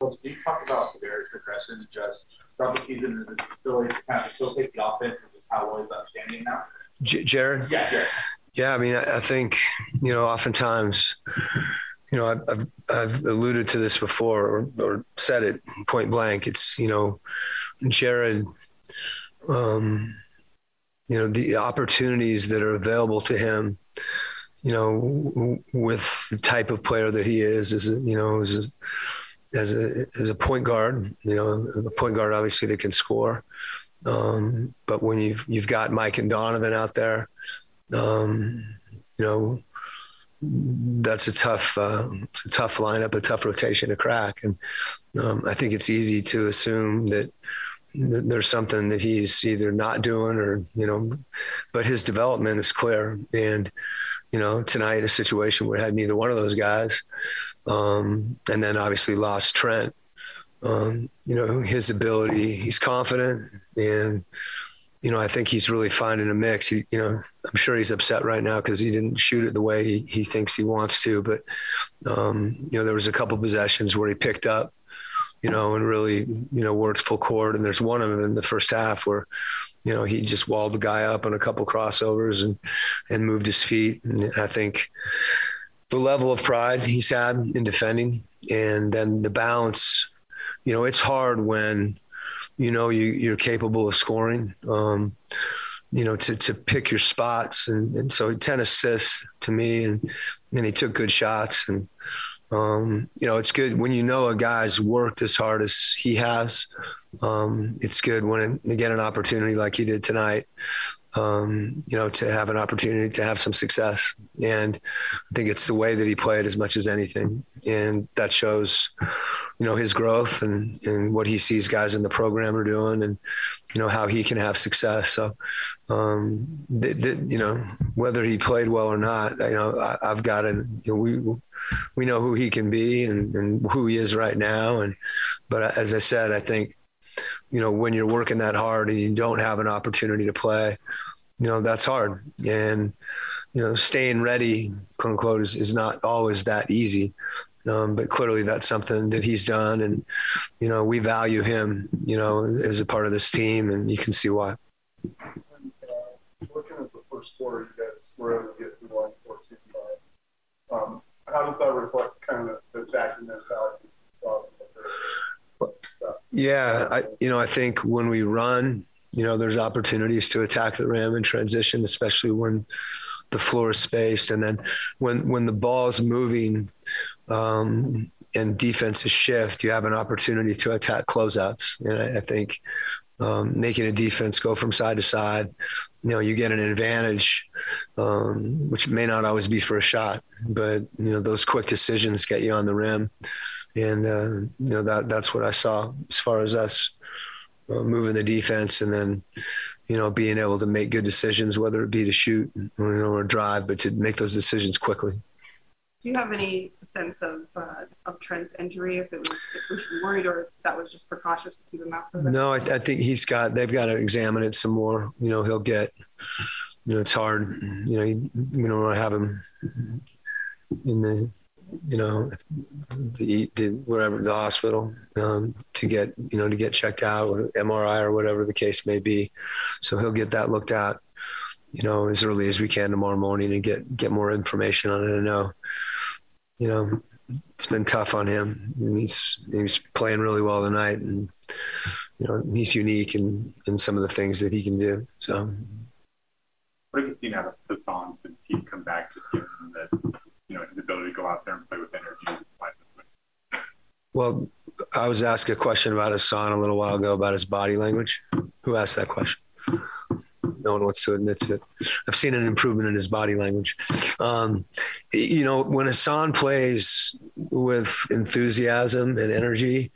Can you talk about the Severi's progression just throughout the season and his ability to kind of facilitate the offense and just how well he's understanding now? J- Jared? Yeah, Jared. Yeah, I mean, I, I think, you know, oftentimes, you know, I've, I've, I've alluded to this before or, or, said it point blank. It's, you know, Jared, um, you know, the opportunities that are available to him, you know, with the type of player that he is, is, you know, is a, as a, as a point guard, you know, a point guard obviously that can score. Um, but when you've, you've got Mike and Donovan out there, um, you know, that's a tough, uh, it's a tough lineup, a tough rotation to crack. And um, I think it's easy to assume that there's something that he's either not doing or, you know, but his development is clear. And, you know, tonight a situation where had neither one of those guys. Um, and then obviously lost Trent. Um, you know, his ability, he's confident and, you know, I think he's really finding a mix. He, you know, I'm sure he's upset right now because he didn't shoot it the way he, he thinks he wants to. But, um, you know, there was a couple possessions where he picked up, you know, and really, you know, worked full court. And there's one of them in the first half where, you know, he just walled the guy up on a couple crossovers and, and moved his feet. And I think the level of pride he's had in defending and then the balance, you know, it's hard when, you know you, you're capable of scoring. Um, you know, to, to pick your spots. And, and, so 10 assists to me and, and he took good shots. And, um, you know, it's good when you know a guy's worked as hard as he has. Um, it's good when get an opportunity like he did tonight, um, you know, to have an opportunity to have some success. And I think it's the way that he played as much as anything. And that shows, you know his growth and and what he sees guys in the program are doing and you know how he can have success so um th- th- you know whether he played well or not you know I, have got to you know, we we know who he can be and, and who he is right now and but as I said I think you know when you're working that hard and you don't have an opportunity to play you know that's hard and you know staying ready quote unquote is, is not always that easy um, but clearly that's something that he's done. And, you know, we value him, you know, as a part of this team and you can see why. Looking at the first quarter, you guys were able to get through line 14 um, how does that reflect kind of the attacking mentality yeah, I, you know, I think when we run, you know, there's opportunities to attack the rim and transition, especially when the floor is spaced. And then when when the ball is moving, um, and defenses shift, you have an opportunity to attack closeouts. And I, I think um, making a defense go from side to side, you know, you get an advantage, um, which may not always be for a shot, but you know, those quick decisions get you on the rim, and uh, you know that that's what I saw as far as us uh, moving the defense, and then you know being able to make good decisions, whether it be to shoot or, you know, or drive, but to make those decisions quickly. Do you have any sense of uh, of Trent's injury? If it was, if we should be worried, or if that was just precautious to keep him out? For no, I, I, think he's got. They've got to examine it some more. You know, he'll get. You know, it's hard. You know, you, you to have him in the, you know, the, the wherever the hospital um, to get you know to get checked out, or MRI or whatever the case may be. So he'll get that looked at you know, as early as we can tomorrow morning and get get more information on it. I know, you know, it's been tough on him. He's he's playing really well tonight, and you know, he's unique in in some of the things that he can do. So, what have you seen out of Hassan since he's come back? Just given that you know his ability to go out there and play with energy. Well, I was asked a question about Hassan a little while ago about his body language. Who asked that question? no one wants to admit to it. I've seen an improvement in his body language. Um, you know, when Hassan plays with enthusiasm and energy,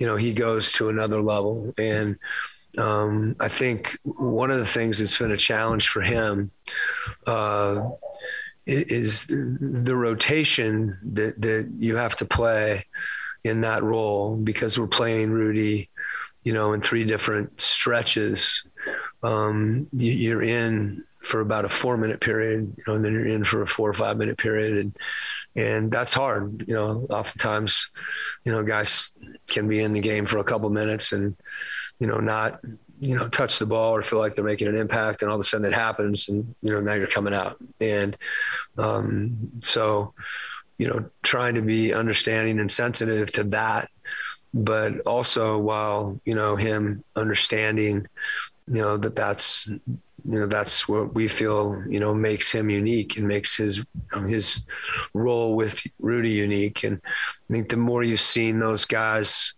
you know, he goes to another level. And um, I think one of the things that's been a challenge for him uh, is the rotation that, that you have to play in that role because we're playing Rudy, you know, in three different stretches um, you, are in for about a four minute period, you know, and then you're in for a four or five minute period, and and that's hard. You know, oftentimes, you know, guys can be in the game for a couple minutes and you know not you know touch the ball or feel like they're making an impact, and all of a sudden it happens, and you know now you're coming out, and um, so you know trying to be understanding and sensitive to that. But also while you know him understanding you know that that's you know that's what we feel you know makes him unique and makes his his role with Rudy unique. And I think the more you've seen those guys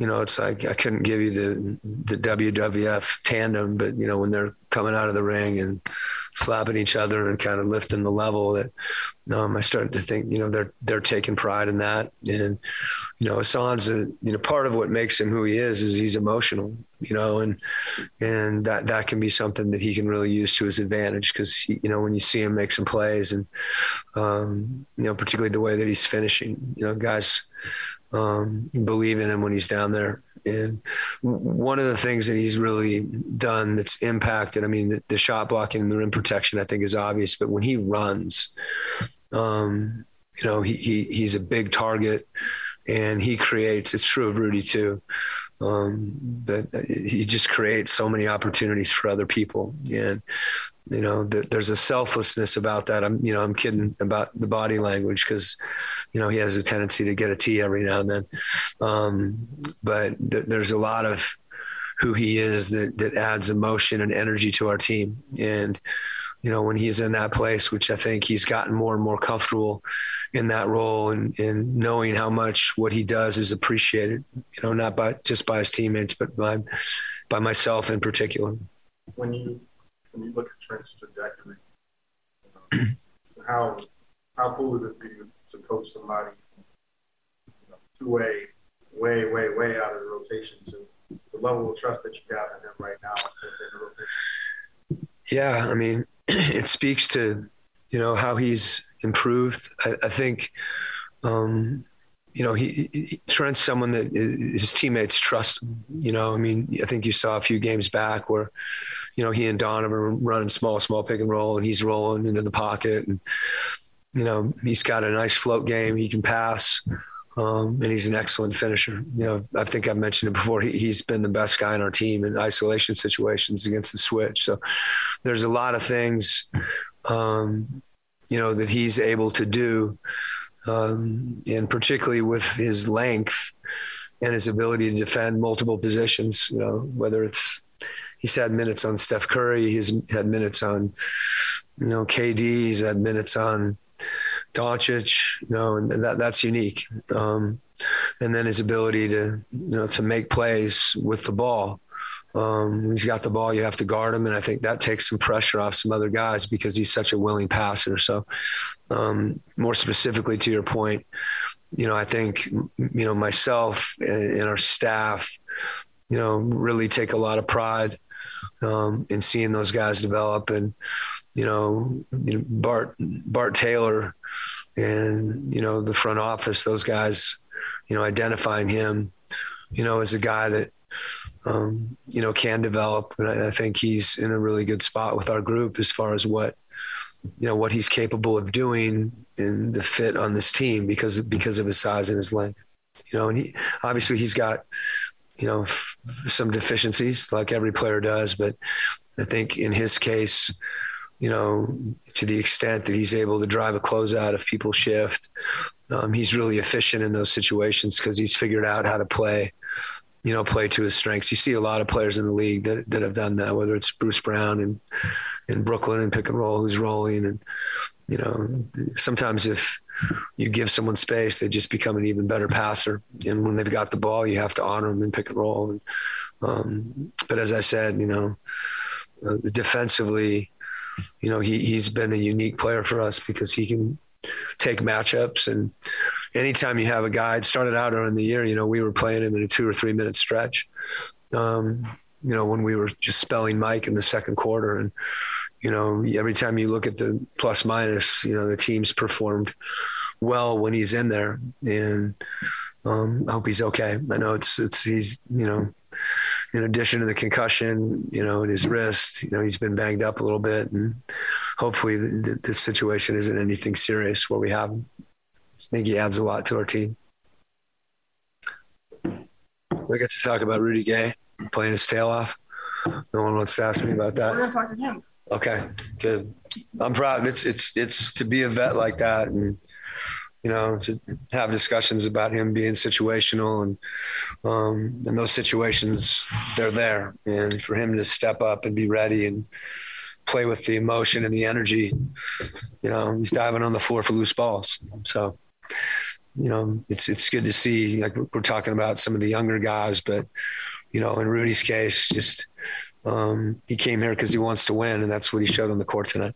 you know it's like I couldn't give you the the WWF tandem but you know when they're coming out of the ring and slapping each other and kind of lifting the level that um, I started to think, you know, they're, they're taking pride in that. And, you know, Hassan's a, you know, part of what makes him who he is, is he's emotional, you know, and, and that, that can be something that he can really use to his advantage. Cause you know, when you see him make some plays and, um, you know, particularly the way that he's finishing, you know, guys, um, believe in him when he's down there and one of the things that he's really done that's impacted, I mean, the, the shot blocking and the rim protection, I think is obvious, but when he runs, um, you know, he, he, he's a big target and he creates, it's true of Rudy too. Um, but he just creates so many opportunities for other people. And, you know, th- there's a selflessness about that. I'm, you know, I'm kidding about the body language because, you know, he has a tendency to get a T every now and then. Um, but th- there's a lot of who he is that, that adds emotion and energy to our team. And, you know, when he's in that place, which I think he's gotten more and more comfortable in that role and, and knowing how much what he does is appreciated, you know, not by just by his teammates, but by, by myself in particular. When you, when you look at Trent's trajectory, um, how, how cool is it for you to coach somebody you know, two way, way, way, way out of the rotation to the level of trust that you have in him right now within the rotation? Yeah, I mean, it speaks to you know how he's improved. I, I think, um, you know, he, he, Trent's someone that his teammates trust. You know, I mean, I think you saw a few games back where, you know, he and Donovan are running small, small pick and roll, and he's rolling into the pocket, and you know, he's got a nice float game. He can pass. Um, and he's an excellent finisher. You know, I think I've mentioned it before. He, has been the best guy on our team in isolation situations against the switch. So there's a lot of things, um, you know, that he's able to do, um, and particularly with his length and his ability to defend multiple positions. You know, whether it's he's had minutes on Steph Curry, he's had minutes on, you know, KD, he's had minutes on Doncic, you know, and that that's unique. Um, and then his ability to, you know, to make plays with the ball. Um, he's got the ball, you have to guard him, and I think that takes some pressure off some other guys because he's such a willing passer. So, um, more specifically to your point, you know, I think you know myself and, our staff, you know, really take a lot of pride um, in seeing those guys develop and you know, you know Bart Bart Taylor and you know the front office, those guys, you know, identifying him, you know, as a guy that um, you know can develop, and I, I think he's in a really good spot with our group as far as what you know what he's capable of doing in the fit on this team because because of his size and his length. You know, and he obviously he's got you know f- some deficiencies like every player does, but I think in his case, you know, to the extent that he's able to drive a closeout if people shift. Um, he's really efficient in those situations because he's figured out how to play, you know, play to his strengths. You see a lot of players in the league that, that have done that, whether it's Bruce Brown and in Brooklyn and pick and roll who's rolling. And, you know, sometimes if you give someone space, they just become an even better passer. And when they've got the ball, you have to honor them and pick and roll. And, um, but as I said, you know, uh, defensively, you know, he, he's been a unique player for us because he can take matchups. And anytime you have a guy, it started out during the year, you know, we were playing him in a two or three minute stretch. Um, you know, when we were just spelling Mike in the second quarter. And, you know, every time you look at the plus minus, you know, the team's performed well when he's in there. And um, I hope he's okay. I know it's, it's, he's, you know, in addition to the concussion, you know, in his wrist, you know, he's been banged up a little bit, and hopefully th- this situation isn't anything serious where we have him. think he adds a lot to our team. We get to talk about Rudy Gay playing his tail off. No one wants to ask me about that. We're gonna talk to him. Okay, good. I'm proud. It's it's it's to be a vet like that, and you know, to have discussions about him being situational, and um, and those situations they're there, and for him to step up and be ready and play with the emotion and the energy, you know, he's diving on the floor for loose balls. So, you know, it's it's good to see. Like we're talking about some of the younger guys, but you know, in Rudy's case, just um, he came here because he wants to win, and that's what he showed on the court tonight.